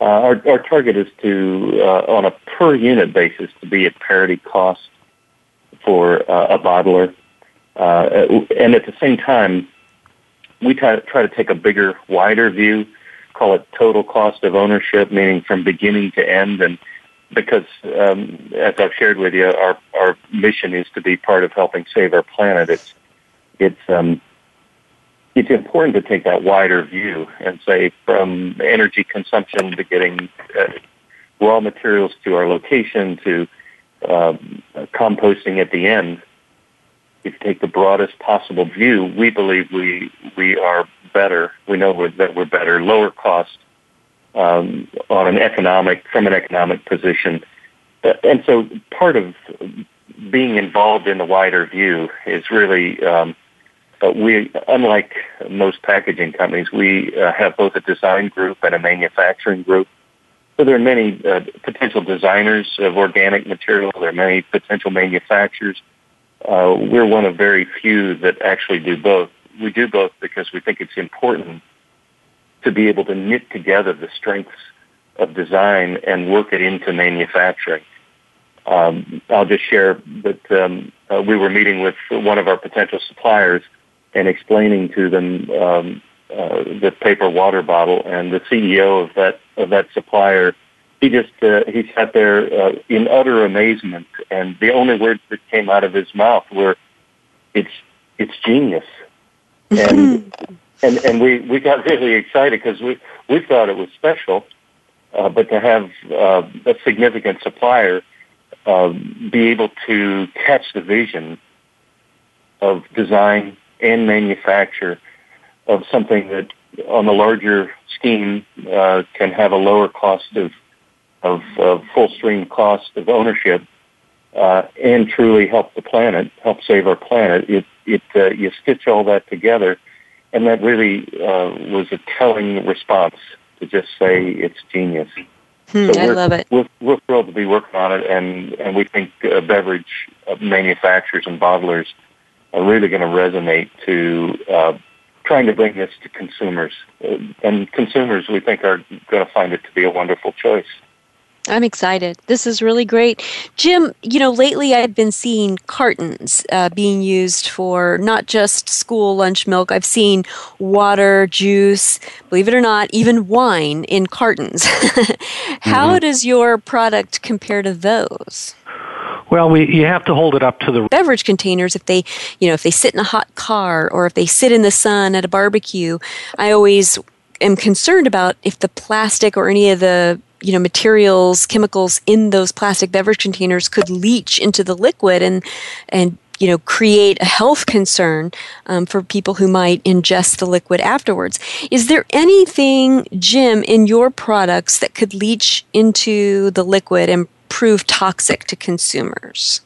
Uh, our, our target is to, uh, on a per unit basis, to be at parity cost for uh, a bottler. Uh, and at the same time, we try, try to take a bigger, wider view, call it total cost of ownership, meaning from beginning to end. And because, um, as I've shared with you, our, our mission is to be part of helping save our planet. It's, it's, um, it's important to take that wider view and say from energy consumption to getting uh, raw materials to our location to um, composting at the end. If you take the broadest possible view, we believe we we are better. We know that we're better, lower cost um, on an economic from an economic position, uh, and so part of being involved in the wider view is really um, but we, unlike most packaging companies, we uh, have both a design group and a manufacturing group. so there are many uh, potential designers of organic material. There are many potential manufacturers. Uh, we're one of very few that actually do both. We do both because we think it's important to be able to knit together the strengths of design and work it into manufacturing. Um, I'll just share that um, uh, we were meeting with one of our potential suppliers and explaining to them um, uh, the paper water bottle, and the CEO of that of that supplier, he just uh, he sat there uh, in utter amazement, and the only words that came out of his mouth were, "It's it's genius," *laughs* and and and we we got really excited because we we thought it was special, uh, but to have uh, a significant supplier uh, be able to catch the vision of design and manufacture of something that on the larger scheme uh, can have a lower cost of of uh, full stream cost of ownership uh, and truly help the planet, help save our planet. It it uh, you stitch all that together, and that really uh, was a telling response to just say it's genius. Hmm, so I love it. We're, we're thrilled to be working on it, and and we think uh, beverage manufacturers and bottlers are really going to resonate to uh, trying to bring this to consumers. Uh, and consumers, we think, are going to find it to be a wonderful choice. I'm excited. This is really great. Jim, you know, lately I've been seeing cartons uh, being used for not just school lunch milk. I've seen water, juice, believe it or not, even wine in cartons. *laughs* How mm-hmm. does your product compare to those? Well, we you have to hold it up to the beverage containers if they, you know, if they sit in a hot car or if they sit in the sun at a barbecue. I always am concerned about if the plastic or any of the you know materials chemicals in those plastic beverage containers could leach into the liquid and and you know create a health concern um, for people who might ingest the liquid afterwards is there anything jim in your products that could leach into the liquid and prove toxic to consumers?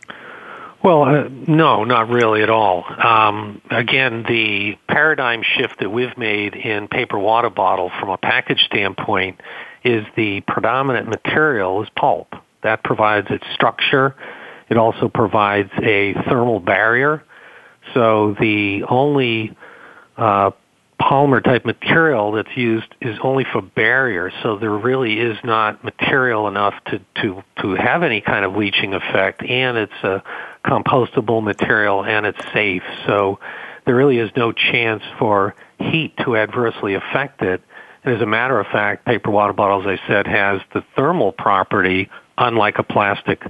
Well, uh, no, not really at all. Um, again, the paradigm shift that we've made in paper water bottle from a package standpoint is the predominant material is pulp. That provides its structure. It also provides a thermal barrier. So the only uh, polymer type material that's used is only for barriers, so there really is not material enough to, to, to have any kind of leaching effect, and it's a compostable material and it's safe. So there really is no chance for heat to adversely affect it. And as a matter of fact, paper water bottle, as I said, has the thermal property unlike a plastic,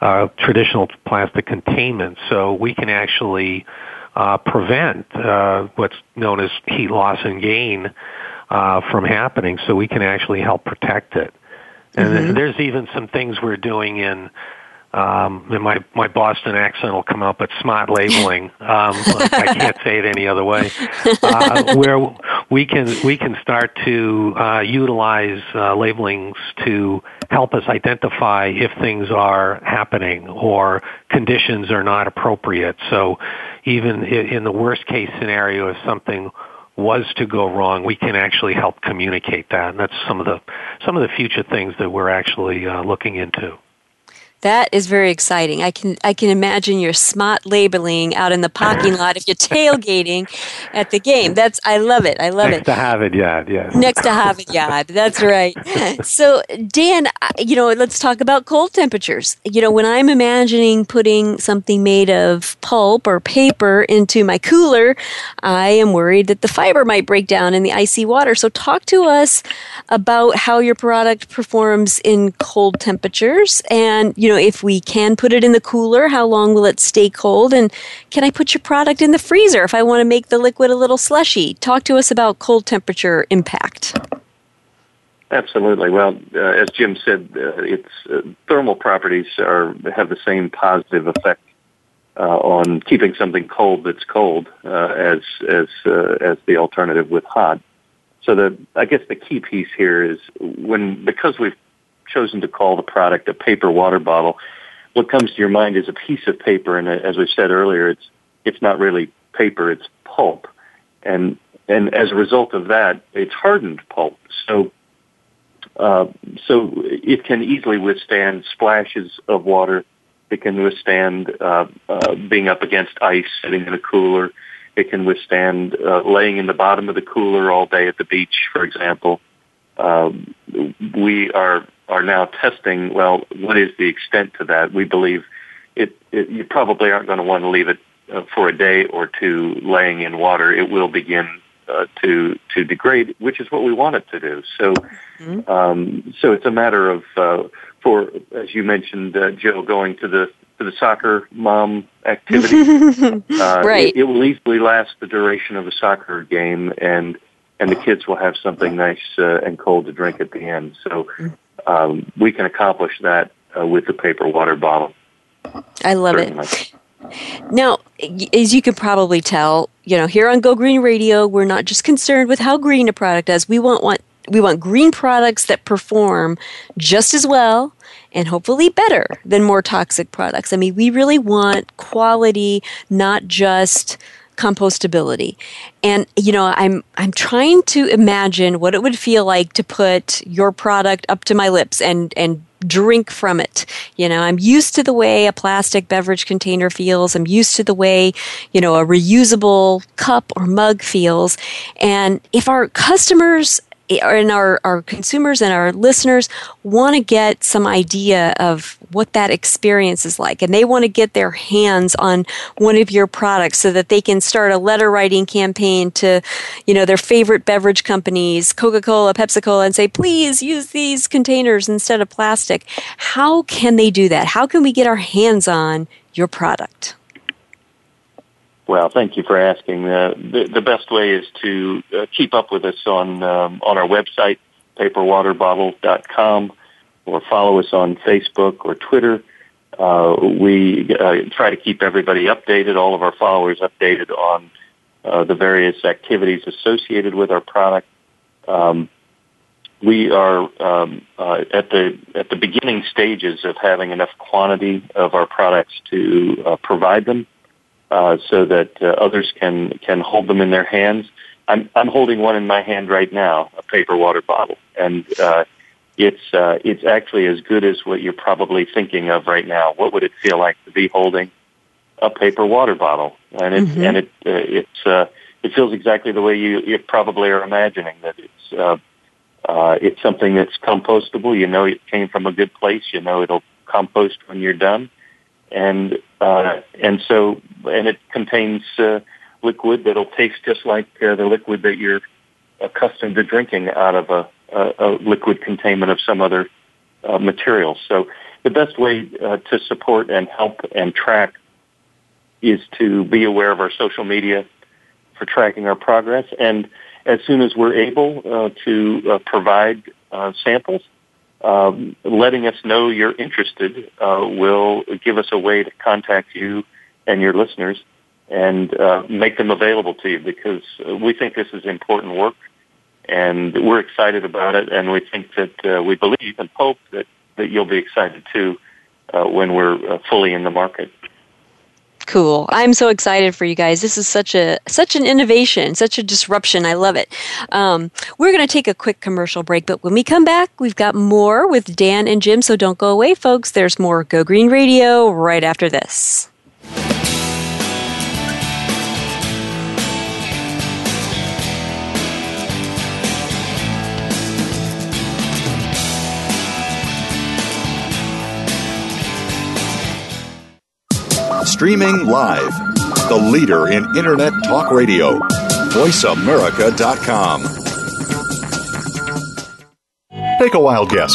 uh, traditional plastic containment. So we can actually uh, prevent uh, what's known as heat loss and gain uh, from happening, so we can actually help protect it. And mm-hmm. there's even some things we're doing in um, and my my Boston accent will come out, but smart labeling. *laughs* Um, I can't say it any other way. Uh, where we can we can start to uh, utilize uh, labelings to help us identify if things are happening or conditions are not appropriate. So even in the worst case scenario, if something was to go wrong, we can actually help communicate that, and that's some of the some of the future things that we're actually uh, looking into. That is very exciting. I can I can imagine your smart labeling out in the parking lot if you're tailgating at the game. That's I love it. I love Next it. Next to Harvard Yard, yeah. Next to Harvard Yard. That's right. *laughs* So Dan, you know, let's talk about cold temperatures. You know, when I'm imagining putting something made of pulp or paper into my cooler, I am worried that the fiber might break down in the icy water. So talk to us about how your product performs in cold temperatures and you know know, if we can put it in the cooler, how long will it stay cold? And can I put your product in the freezer if I want to make the liquid a little slushy? Talk to us about cold temperature impact. Absolutely. Well, uh, as Jim said, uh, its uh, thermal properties are have the same positive effect uh, on keeping something cold that's cold uh, as as uh, as the alternative with hot. So the I guess the key piece here is when because we've chosen to call the product a paper water bottle, what comes to your mind is a piece of paper, and as we said earlier, it's it's not really paper; it's pulp, and and as a result of that, it's hardened pulp. So Uh, so it can easily withstand splashes of water. It can withstand uh, uh, being up against ice, sitting in a cooler. It can withstand uh, laying in the bottom of the cooler all day at the beach, for example. Um, we are are now testing. Well, what is the extent to that? We believe it. it you probably aren't going to want to leave it uh, for a day or two laying in water. It will begin uh, to to degrade, which is what we want it to do. So, mm-hmm. um, so it's a matter of uh, for as you mentioned, uh, Joe, going to the to the soccer mom activity. *laughs* uh, right. It, it will easily last the duration of a soccer game, and and the kids will have something nice uh, and cold to drink at the end. So um, we can accomplish that uh, with the paper water bottle. I love Certainly. it. Now, as you can probably tell, you know, here on Go Green Radio, we're not just concerned with how green a product is. We want, want we want green products that perform just as well and hopefully better than more toxic products. I mean, we really want quality, not just compostability. And you know, I'm I'm trying to imagine what it would feel like to put your product up to my lips and and drink from it. You know, I'm used to the way a plastic beverage container feels. I'm used to the way, you know, a reusable cup or mug feels. And if our customers and our, our consumers and our listeners want to get some idea of what that experience is like and they want to get their hands on one of your products so that they can start a letter writing campaign to you know their favorite beverage companies coca-cola pepsi-cola and say please use these containers instead of plastic. How can they do that? How can we get our hands on your product well, thank you for asking. Uh, the, the best way is to uh, keep up with us on um, on our website, paperwaterbottle.com, or follow us on Facebook or Twitter. Uh, we uh, try to keep everybody updated, all of our followers updated on uh, the various activities associated with our product. Um, we are um, uh, at the at the beginning stages of having enough quantity of our products to provide them uh, so that uh, others can can hold them in their hands. I'm I'm holding one in my hand right now, a paper water bottle, and uh, it's uh, it's actually as good as what you're probably thinking of right now. What would it feel like to be holding a paper water bottle? And it mm-hmm. and it uh, it's uh, it feels exactly the way you you probably are imagining that it's. Uh, uh, it's something that's compostable. You know it came from a good place. You know it'll compost when you're done and uh, and so and it contains uh, liquid that'll taste just like uh, the liquid that you're accustomed to drinking out of a, a, a liquid containment of some other uh, material. So the best way uh, to support and help and track is to be aware of our social media for tracking our progress and as soon as we're able uh, to uh, provide uh, samples, um, letting us know you're interested uh, will give us a way to contact you and your listeners and uh, make them available to you because we think this is important work and we're excited about it and we think that uh, we believe and hope that, that you'll be excited too uh, when we're uh, fully in the market. Cool. I'm so excited for you guys. This is such a such an innovation, such a disruption. I love it. Um, we're going to take a quick commercial break, but when we come back, we've got more with Dan and Jim. So don't go away, folks. There's more Go Green Radio right after this. Streaming live. The leader in Internet talk radio. VoiceAmerica.com. Take a wild guess.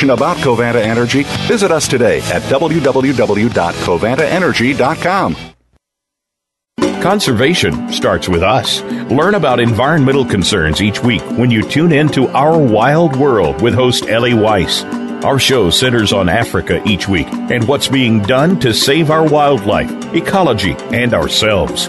about Covanta Energy, visit us today at www.covantaenergy.com. Conservation starts with us. Learn about environmental concerns each week when you tune in to Our Wild World with host Ellie Weiss. Our show centers on Africa each week and what's being done to save our wildlife, ecology, and ourselves.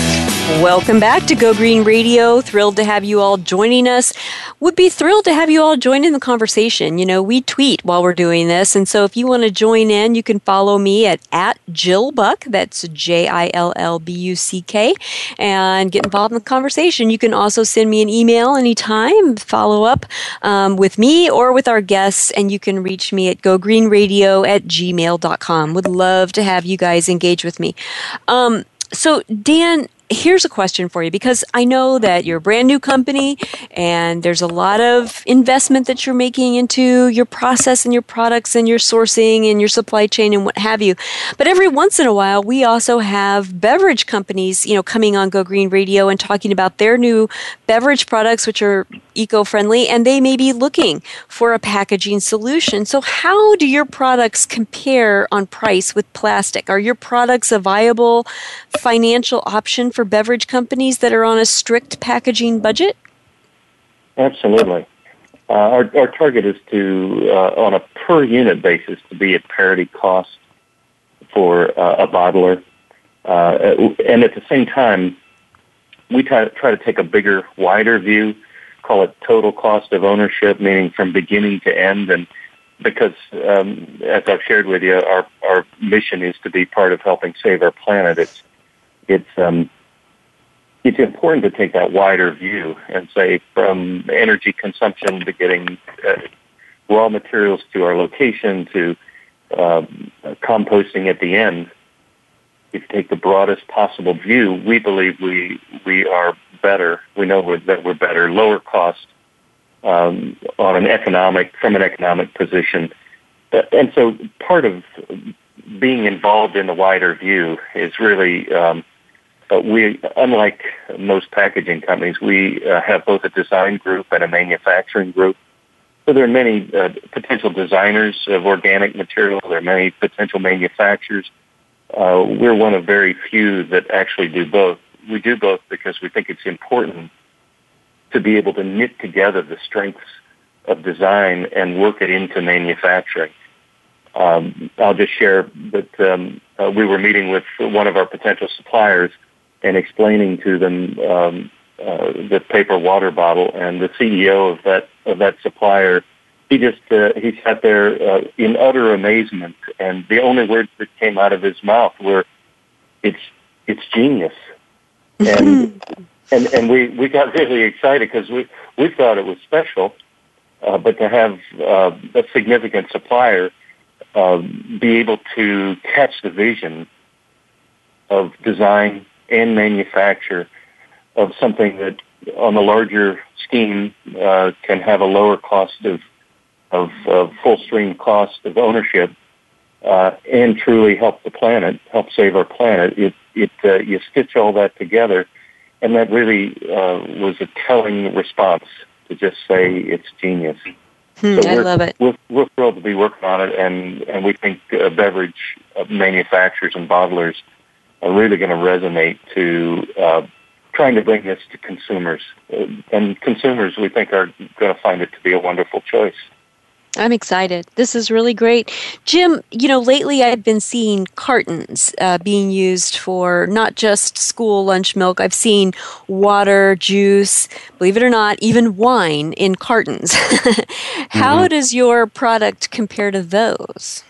Welcome back to Go Green Radio. Thrilled to have you all joining us. Would be thrilled to have you all join in the conversation. You know, we tweet while we're doing this, and so if you want to join in, you can follow me at at Jill Buck. That's J I L L B U C K, and get involved in the conversation. You can also send me an email anytime, follow up um, with me or with our guests, and you can reach me at gogreenradio at gmail.com. Would love to have you guys engage with me. Um, so, Dan, here's a question for you because I know that you're a brand new company and there's a lot of investment that you're making into your process and your products and your sourcing and your supply chain and what have you. But every once in a while, we also have beverage companies, you know, coming on Go Green Radio and talking about their new beverage products, which are eco friendly, and they may be looking for a packaging solution. So, how do your products compare on price with plastic? Are your products a viable financial option for beverage companies that are on a strict packaging budget? Absolutely. Uh, our, our target is to, uh, on a per unit basis, to be at parity cost for uh, a bottler. Uh, and at the same time, we try, try to take a bigger, wider view call it total cost of ownership, meaning from beginning to end. And because, um, as I've shared with you, our our mission is to be part of helping save our planet. It's it's um, it's important to take that wider view and say from energy consumption to getting uh, raw materials to our location to uh, composting at the end. If you take the broadest possible view, we believe we we are better. We know we're, that we're better, lower cost um, on an economic from an economic position, uh, and so part of being involved in the wider view is really. Um, uh, we, unlike most packaging companies, we uh, have both a design group and a manufacturing group. So there are many uh, potential designers of organic material. There are many potential manufacturers. Uh, we're one of very few that actually do both we do both because we think it's important to be able to knit together the strengths of design and work it into manufacturing. Um, I'll just share that um, uh, we were meeting with one of our potential suppliers and explaining to them um, uh, the paper water bottle, and the CEO of that of that supplier, he just uh, he sat there uh, in utter amazement, and the only words that came out of his mouth were, "It's it's genius." *laughs* and and and we we got really excited because we we thought it was special, uh, but to have uh, a significant supplier uh, be able to catch the vision of design and manufacture of something that on the larger scheme uh, can have a lower cost of of uh, full stream cost of ownership uh, and truly help the planet, help save our planet. It it uh, you stitch all that together, and that really uh, was a telling response to just say it's genius. Hmm, so I love it. We're, we're, thrilled to be working on it, and and we think uh, beverage manufacturers and bottlers are really going to resonate to uh, trying to bring this to consumers, uh, and consumers we think are going to find it to be a wonderful choice. I'm excited. This is really great. Jim, you know, lately I've been seeing cartons uh, being used for not just school lunch milk. I've seen water, juice, believe it or not, even wine in cartons. *laughs* How mm-hmm. does your product compare to those?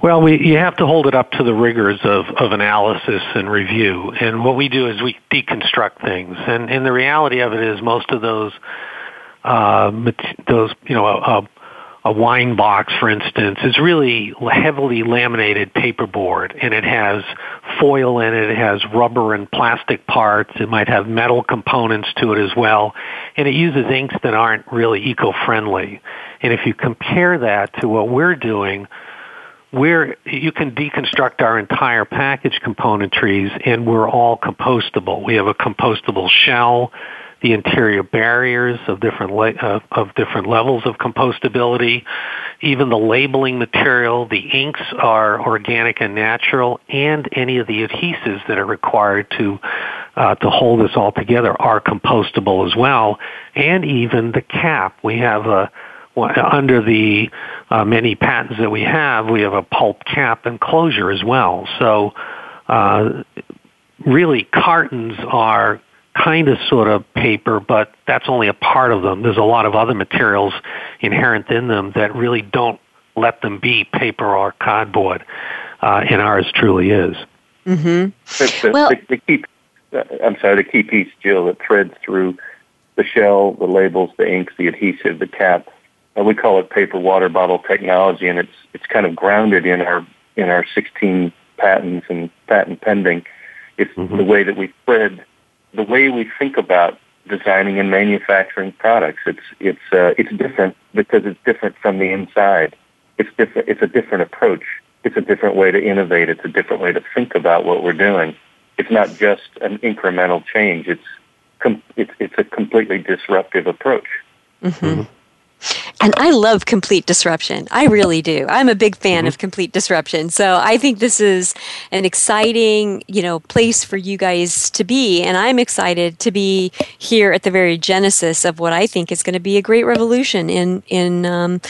Well, we, you have to hold it up to the rigors of, of analysis and review. And what we do is we deconstruct things. And, and the reality of it is most of those, uh, those, you know, uh, a wine box, for instance, is really heavily laminated paperboard, and it has foil in it. It has rubber and plastic parts. It might have metal components to it as well, and it uses inks that aren't really eco-friendly. And if you compare that to what we're doing, we're you can deconstruct our entire package componentries, and we're all compostable. We have a compostable shell the interior barriers of different le- uh, of different levels of compostability, even the labeling material, the inks are organic and natural, and any of the adhesives that are required to uh, to hold this all together are compostable as well, and even the cap. We have a under the uh, many patents that we have, we have a pulp cap and closure as well. So, uh, really, cartons are kind of sort of paper, but that's only a part of them. There's a lot of other materials inherent in them that really don't let them be paper or cardboard, uh, and ours truly is. Mm-hmm. The, well, the, the key, uh, I'm sorry, the key piece, Jill, that threads through the shell, the labels, the inks, the adhesive, the cap. Uh, we call it paper water bottle technology, and it's it's kind of grounded in our in our 16 patents and patent pending. It's mm-hmm. the way that we thread the way we think about designing and manufacturing products. It's it's uh, it's different because it's different from the inside. It's different. It's a different approach. It's a different way to innovate. It's a different way to think about what we're doing. It's not just an incremental change. It's com- it's it's a completely disruptive approach. Mm-hmm. mm-hmm. And I love complete disruption. I really do. I'm a big fan mm-hmm. of complete disruption. So I think this is an exciting, you know, place for you guys to be. And I'm excited to be here at the very genesis of what I think is going to be a great revolution in in um,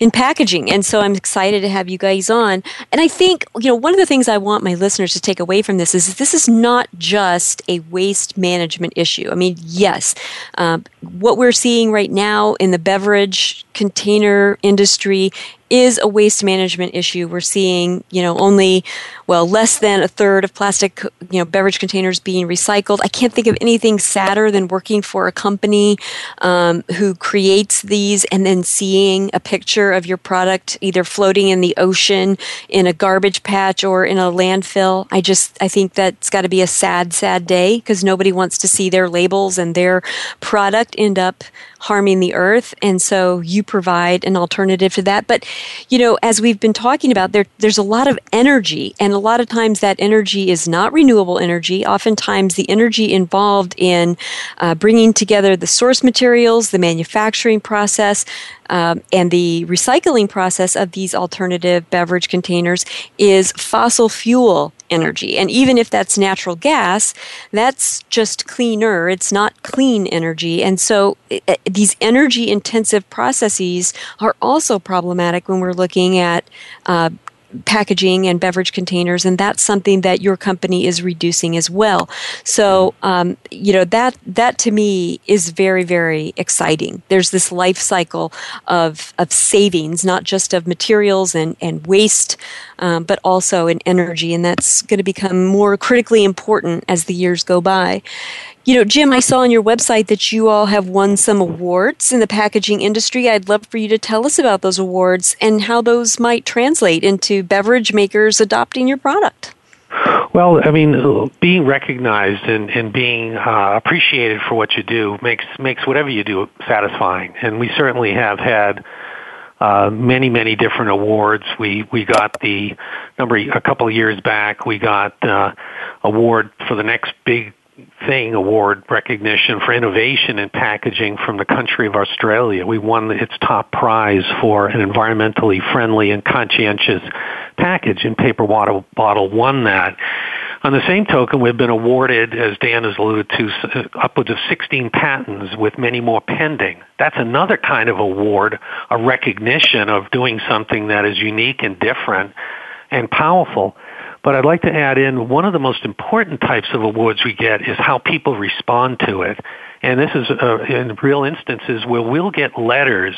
in packaging. And so I'm excited to have you guys on. And I think, you know, one of the things I want my listeners to take away from this is this is not just a waste management issue. I mean, yes, um, what we're seeing right now in the beverage container industry is a waste management issue. We're seeing, you know, only well less than a third of plastic, you know, beverage containers being recycled. I can't think of anything sadder than working for a company um, who creates these and then seeing a picture of your product either floating in the ocean, in a garbage patch, or in a landfill. I just I think that's got to be a sad, sad day because nobody wants to see their labels and their product end up harming the earth. And so you provide an alternative to that. But, you know, as we've been talking about, there, there's a lot of energy, and a lot of times that energy is not renewable energy. Oftentimes, the energy involved in uh, bringing together the source materials, the manufacturing process, um, and the recycling process of these alternative beverage containers is fossil fuel energy. And even if that's natural gas, that's just cleaner. It's not clean energy. And so it, these energy intensive processes are also problematic when we're looking at uh, packaging and beverage containers, and that's something that your company is reducing as well. So, um, you know that that to me is very very exciting. There's this life cycle of of savings, not just of materials and and waste, um, but also in energy, and that's going to become more critically important as the years go by. You know, Jim, I saw on your website that you all have won some awards in the packaging industry. I'd love for you to tell us about those awards and how those might translate into beverage makers adopting your product. Well, I mean, being recognized and, and being uh, appreciated for what you do makes makes whatever you do satisfying. And we certainly have had uh, many many different awards. We we got the number a couple of years back. We got uh, award for the next big thing award recognition for innovation in packaging from the country of Australia. We won its top prize for an environmentally friendly and conscientious package, and Paper Water Bottle won that. On the same token, we've been awarded, as Dan has alluded to, uh, upwards of 16 patents with many more pending. That's another kind of award, a recognition of doing something that is unique and different and powerful. But I'd like to add in one of the most important types of awards we get is how people respond to it. And this is uh, in real instances where we'll get letters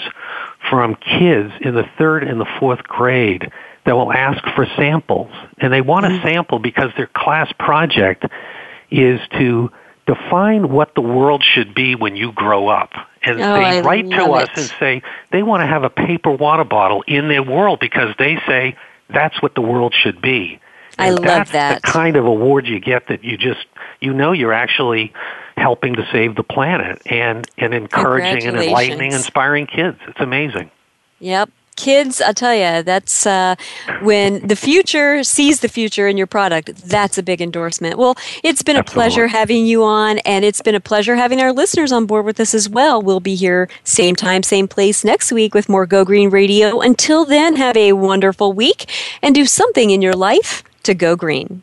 from kids in the third and the fourth grade that will ask for samples. And they want a mm-hmm. sample because their class project is to define what the world should be when you grow up. And oh, they I write to us it. and say they want to have a paper water bottle in their world because they say that's what the world should be. And I love that's that. the kind of award you get that you just you know you're actually helping to save the planet and and encouraging and enlightening, inspiring kids. It's amazing. Yep. Kids, I'll tell you, that's uh, when the future sees the future in your product. That's a big endorsement. Well, it's been Absolutely. a pleasure having you on, and it's been a pleasure having our listeners on board with us as well. We'll be here same time, same place next week with more Go Green Radio. Until then, have a wonderful week and do something in your life to go green.